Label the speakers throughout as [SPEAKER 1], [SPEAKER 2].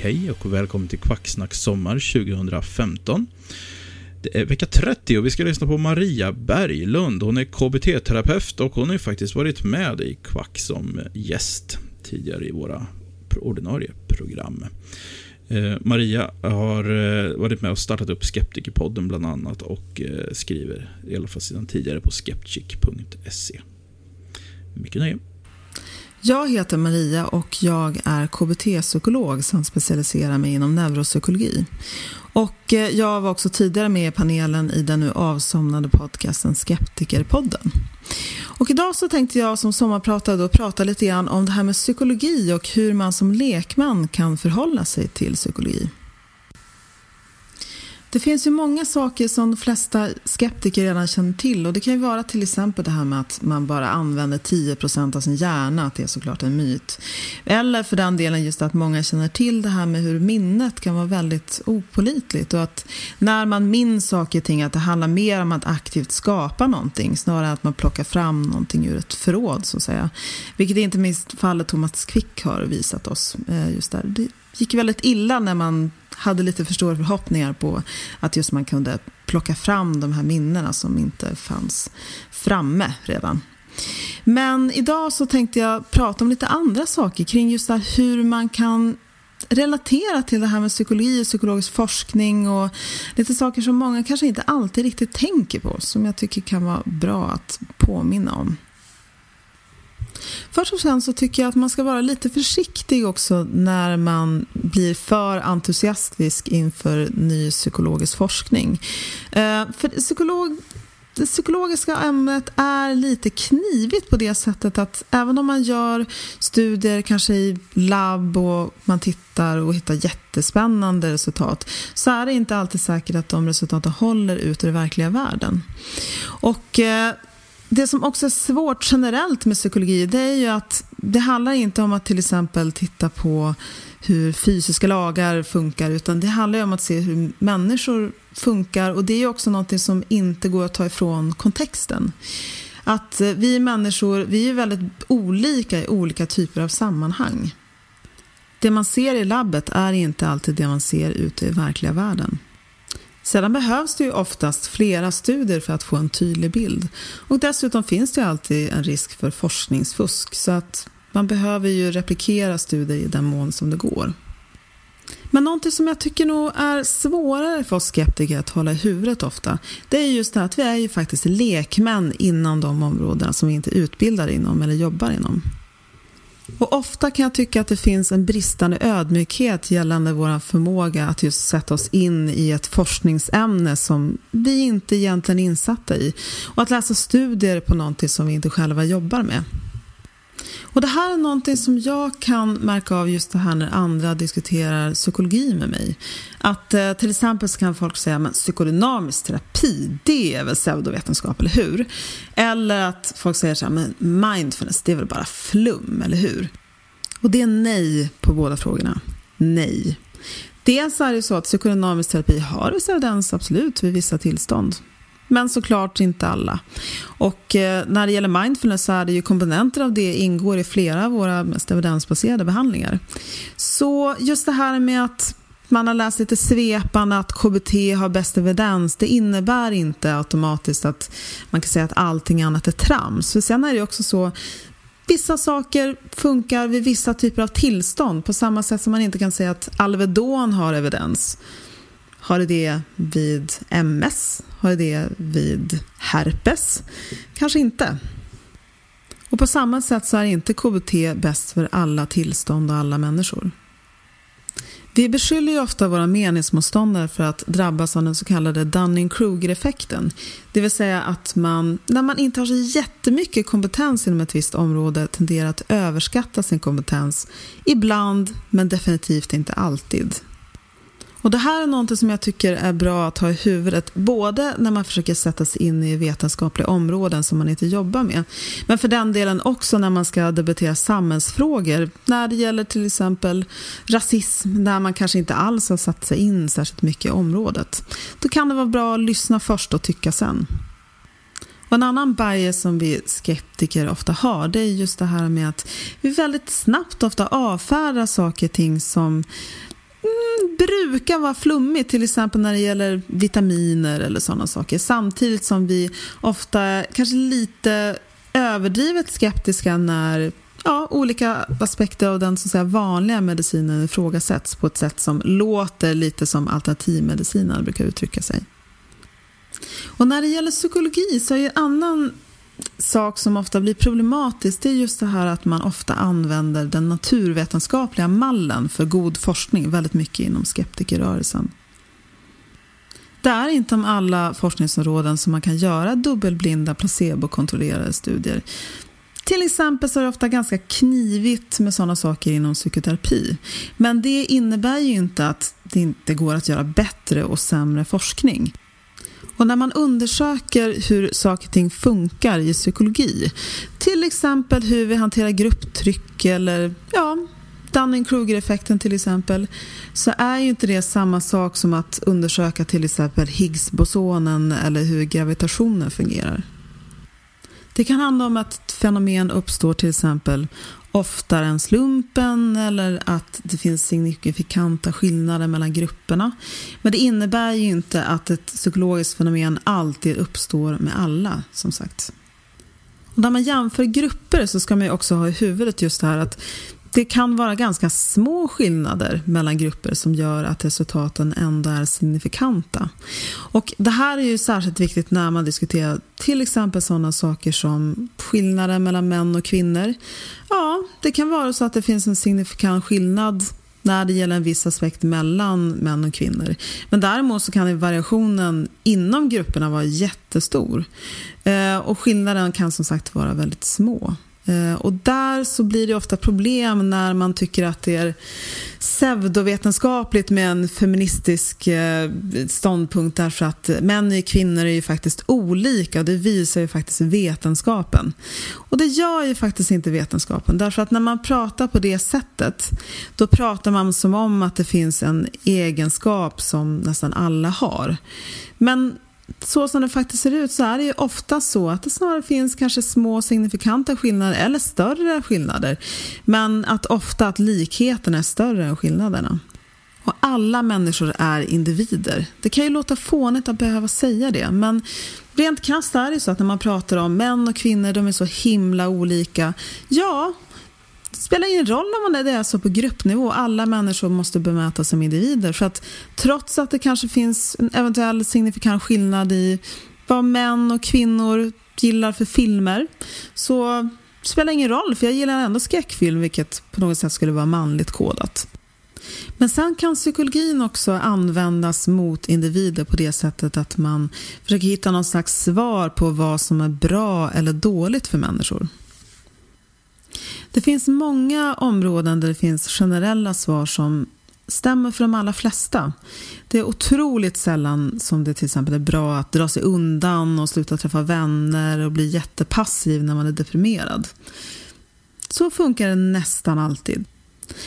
[SPEAKER 1] Hej och välkommen till Kvacksnack sommar 2015. Det är vecka 30 och vi ska lyssna på Maria Berglund. Hon är KBT-terapeut och hon har ju faktiskt varit med i Kvack som gäst tidigare i våra ordinarie program. Eh, Maria har eh, varit med och startat upp Skeptikerpodden bland annat och eh, skriver, i alla fall sedan tidigare, på skeptic.se. Mycket nöje.
[SPEAKER 2] Jag heter Maria och jag är KBT-psykolog som specialiserar mig inom neuropsykologi. Och eh, jag var också tidigare med i panelen i den nu avsomnade podcasten Skeptikerpodden. Och idag så tänkte jag som sommarpratare då prata lite grann om det här med psykologi och hur man som lekman kan förhålla sig till psykologi. Det finns ju många saker som de flesta skeptiker redan känner till och det kan ju vara till exempel det här med att man bara använder 10% av sin hjärna, att det är såklart en myt. Eller för den delen just att många känner till det här med hur minnet kan vara väldigt opolitligt och att när man minns saker och ting att det handlar mer om att aktivt skapa någonting snarare än att man plockar fram någonting ur ett förråd så att säga. Vilket inte minst fallet Thomas Quick har visat oss eh, just där. Det gick väldigt illa när man hade lite för stora förhoppningar på att just man kunde plocka fram de här minnena som inte fanns framme redan. Men idag så tänkte jag prata om lite andra saker kring just här hur man kan relatera till det här med psykologi och psykologisk forskning och lite saker som många kanske inte alltid riktigt tänker på som jag tycker kan vara bra att påminna om. Först och främst så tycker jag att man ska vara lite försiktig också när man blir för entusiastisk inför ny psykologisk forskning. Eh, för psykolog, det psykologiska ämnet är lite knivigt på det sättet att även om man gör studier kanske i labb och man tittar och hittar jättespännande resultat så är det inte alltid säkert att de resultaten håller ut i den verkliga världen. Och eh, det som också är svårt generellt med psykologi det är ju att det handlar inte om att till exempel titta på hur fysiska lagar funkar utan det handlar om att se hur människor funkar och det är också något som inte går att ta ifrån kontexten. Att eh, vi människor, vi är väldigt olika i olika typer av sammanhang. Det man ser i labbet är inte alltid det man ser ute i verkliga världen. Sedan behövs det ju oftast flera studier för att få en tydlig bild. Och dessutom finns det alltid en risk för forskningsfusk så att man behöver ju replikera studier i den mån som det går. Men någonting som jag tycker nog är svårare för oss skeptiker att hålla i huvudet ofta, det är just det att vi är ju faktiskt lekmän inom de områdena som vi inte utbildar inom eller jobbar inom. Och ofta kan jag tycka att det finns en bristande ödmjukhet gällande vår förmåga att just sätta oss in i ett forskningsämne som vi inte egentligen är insatta i och att läsa studier på någonting som vi inte själva jobbar med. Och det här är någonting som jag kan märka av just det här när andra diskuterar psykologi med mig. Att eh, till exempel så kan folk säga men psykodynamisk terapi, det är väl pseudovetenskap, eller hur? Eller att folk säger så här, men mindfulness, det är väl bara flum, eller hur? Och det är nej på båda frågorna. Nej. Dels är det så att psykodynamisk terapi har viss evidens, absolut, vid vissa tillstånd. Men såklart inte alla. Och eh, när det gäller mindfulness så är det ju komponenter av det ingår i flera av våra mest evidensbaserade behandlingar. Så just det här med att man har läst lite svepande att KBT har bäst evidens, det innebär inte automatiskt att man kan säga att allting annat är trams. För sen är det också så Vissa saker funkar vid vissa typer av tillstånd på samma sätt som man inte kan säga att Alvedon har evidens. Har det det vid MS? Har du det vid herpes? Kanske inte. Och på samma sätt så är inte KBT bäst för alla tillstånd och alla människor. Vi beskyller ju ofta våra meningsmotståndare för att drabbas av den så kallade Dunning-Kruger-effekten. Det vill säga att man, när man inte har så jättemycket kompetens inom ett visst område, tenderar att överskatta sin kompetens. Ibland, men definitivt inte alltid. Och Det här är något som jag tycker är bra att ha i huvudet, både när man försöker sätta sig in i vetenskapliga områden som man inte jobbar med, men för den delen också när man ska debattera samhällsfrågor, när det gäller till exempel rasism, där man kanske inte alls har satt sig in särskilt mycket i området. Då kan det vara bra att lyssna först och tycka sen. Och en annan bias som vi skeptiker ofta har, det är just det här med att vi väldigt snabbt ofta avfärdar saker och ting som brukar vara flummigt, till exempel när det gäller vitaminer eller sådana saker. Samtidigt som vi ofta kanske lite överdrivet skeptiska när ja, olika aspekter av den så att säga, vanliga medicinen ifrågasätts på ett sätt som låter lite som alternativmedicinen brukar uttrycka sig. Och när det gäller psykologi så är ju en annan sak som ofta blir problematisk det är just det här att man ofta använder den naturvetenskapliga mallen för god forskning väldigt mycket inom skeptikerrörelsen. Det är inte om alla forskningsområden som man kan göra dubbelblinda placebokontrollerade studier. Till exempel så är det ofta ganska knivigt med sådana saker inom psykoterapi. Men det innebär ju inte att det inte går att göra bättre och sämre forskning. Och när man undersöker hur saker och ting funkar i psykologi, till exempel hur vi hanterar grupptryck eller ja, Dunning-Kruger-effekten till exempel, så är ju inte det samma sak som att undersöka till exempel Higgs-bosonen eller hur gravitationen fungerar. Det kan handla om att fenomen uppstår till exempel oftare än slumpen eller att det finns signifikanta skillnader mellan grupperna. Men det innebär ju inte att ett psykologiskt fenomen alltid uppstår med alla, som sagt. Och när man jämför grupper så ska man också ha i huvudet just det här att det kan vara ganska små skillnader mellan grupper som gör att resultaten ändå är signifikanta. Och det här är ju särskilt viktigt när man diskuterar till exempel sådana saker som skillnader mellan män och kvinnor. Ja, det kan vara så att det finns en signifikant skillnad när det gäller en viss aspekt mellan män och kvinnor. Men däremot så kan variationen inom grupperna vara jättestor. Eh, och skillnaden kan som sagt vara väldigt små. Eh, och där så blir det ofta problem när man tycker att det är pseudovetenskapligt med en feministisk eh, ståndpunkt därför att män och kvinnor är ju faktiskt olika och det visar ju faktiskt vetenskapen. Och det gör ju faktiskt inte vetenskapen därför att när man pratar på det sättet då pratar man som om att det finns en egenskap som nästan alla har. Men så som det faktiskt ser ut så är det ju ofta så att det snarare finns kanske små signifikanta skillnader eller större skillnader. Men att ofta att likheten är större än skillnaderna. Och alla människor är individer. Det kan ju låta fånigt att behöva säga det, men rent krasst är det så att när man pratar om män och kvinnor, de är så himla olika. Ja, det spelar ingen roll om man är det så alltså på gruppnivå. Alla människor måste bemötas som individer. För att trots att det kanske finns en eventuell signifikant skillnad i vad män och kvinnor gillar för filmer så spelar ingen roll, för jag gillar ändå skräckfilm, vilket på något sätt skulle vara manligt kodat. Men sen kan psykologin också användas mot individer på det sättet att man försöker hitta någon slags svar på vad som är bra eller dåligt för människor. Det finns många områden där det finns generella svar som stämmer för de allra flesta. Det är otroligt sällan som det till exempel är bra att dra sig undan och sluta träffa vänner och bli jättepassiv när man är deprimerad. Så funkar det nästan alltid.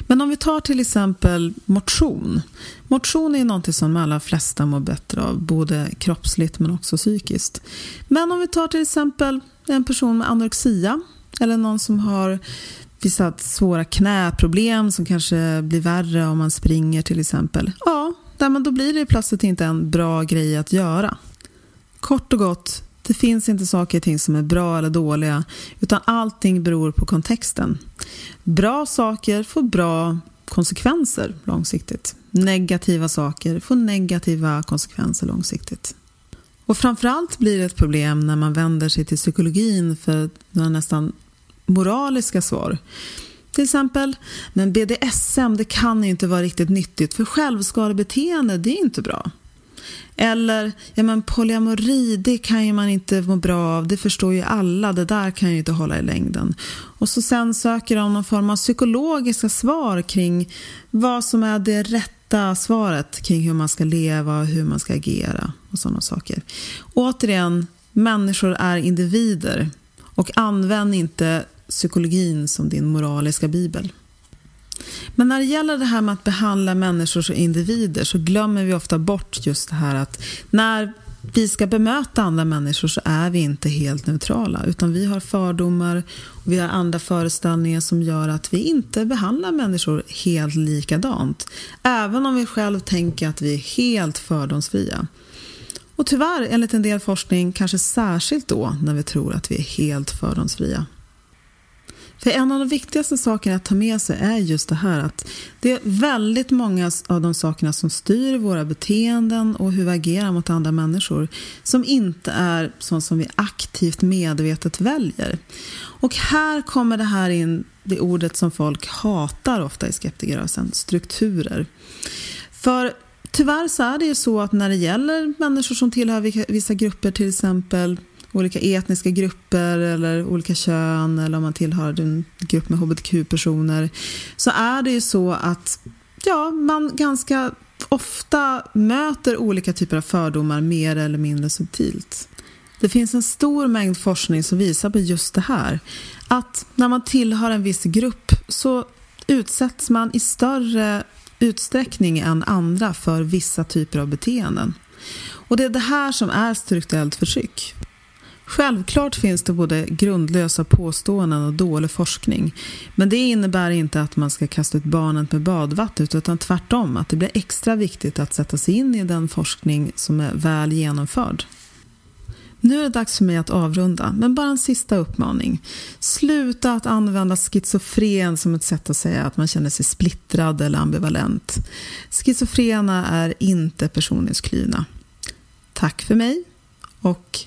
[SPEAKER 2] Men om vi tar till exempel motion. Motion är något som de allra flesta mår bättre av, både kroppsligt men också psykiskt. Men om vi tar till exempel en person med anorexia eller någon som har vissa svåra knäproblem som kanske blir värre om man springer till exempel. Ja, då blir det plötsligt inte en bra grej att göra. Kort och gott, det finns inte saker och ting som är bra eller dåliga, utan allting beror på kontexten. Bra saker får bra konsekvenser långsiktigt. Negativa saker får negativa konsekvenser långsiktigt. Och framförallt blir det ett problem när man vänder sig till psykologin för nästan moraliska svar. Till exempel, men BDSM det kan inte vara riktigt nyttigt för självskadebeteende det är inte bra. Eller, ja men polyamori, det kan ju man inte må bra av, det förstår ju alla, det där kan ju inte hålla i längden. Och så sen söker de någon form av psykologiska svar kring vad som är det rätta svaret kring hur man ska leva och hur man ska agera och sådana saker. Återigen, människor är individer och använd inte psykologin som din moraliska bibel. Men när det gäller det här med att behandla människor som individer så glömmer vi ofta bort just det här att när vi ska bemöta andra människor så är vi inte helt neutrala utan vi har fördomar och vi har andra föreställningar som gör att vi inte behandlar människor helt likadant. Även om vi själv tänker att vi är helt fördomsfria. Och tyvärr, enligt en del forskning, kanske särskilt då när vi tror att vi är helt fördomsfria. För en av de viktigaste sakerna att ta med sig är just det här att det är väldigt många av de sakerna som styr våra beteenden och hur vi agerar mot andra människor som inte är sånt som vi aktivt medvetet väljer. Och här kommer det här in, det ordet som folk hatar ofta i skeptikerrörelsen, strukturer. För tyvärr så är det ju så att när det gäller människor som tillhör vissa grupper, till exempel olika etniska grupper eller olika kön eller om man tillhör en grupp med hbtq-personer så är det ju så att ja, man ganska ofta möter olika typer av fördomar mer eller mindre subtilt. Det finns en stor mängd forskning som visar på just det här. Att när man tillhör en viss grupp så utsätts man i större utsträckning än andra för vissa typer av beteenden. Och det är det här som är strukturellt förtryck. Självklart finns det både grundlösa påståenden och dålig forskning. Men det innebär inte att man ska kasta ut barnet med badvattnet utan tvärtom att det blir extra viktigt att sätta sig in i den forskning som är väl genomförd. Nu är det dags för mig att avrunda, men bara en sista uppmaning. Sluta att använda schizofren som ett sätt att säga att man känner sig splittrad eller ambivalent. Schizofrena är inte personlighetsklyvna. Tack för mig och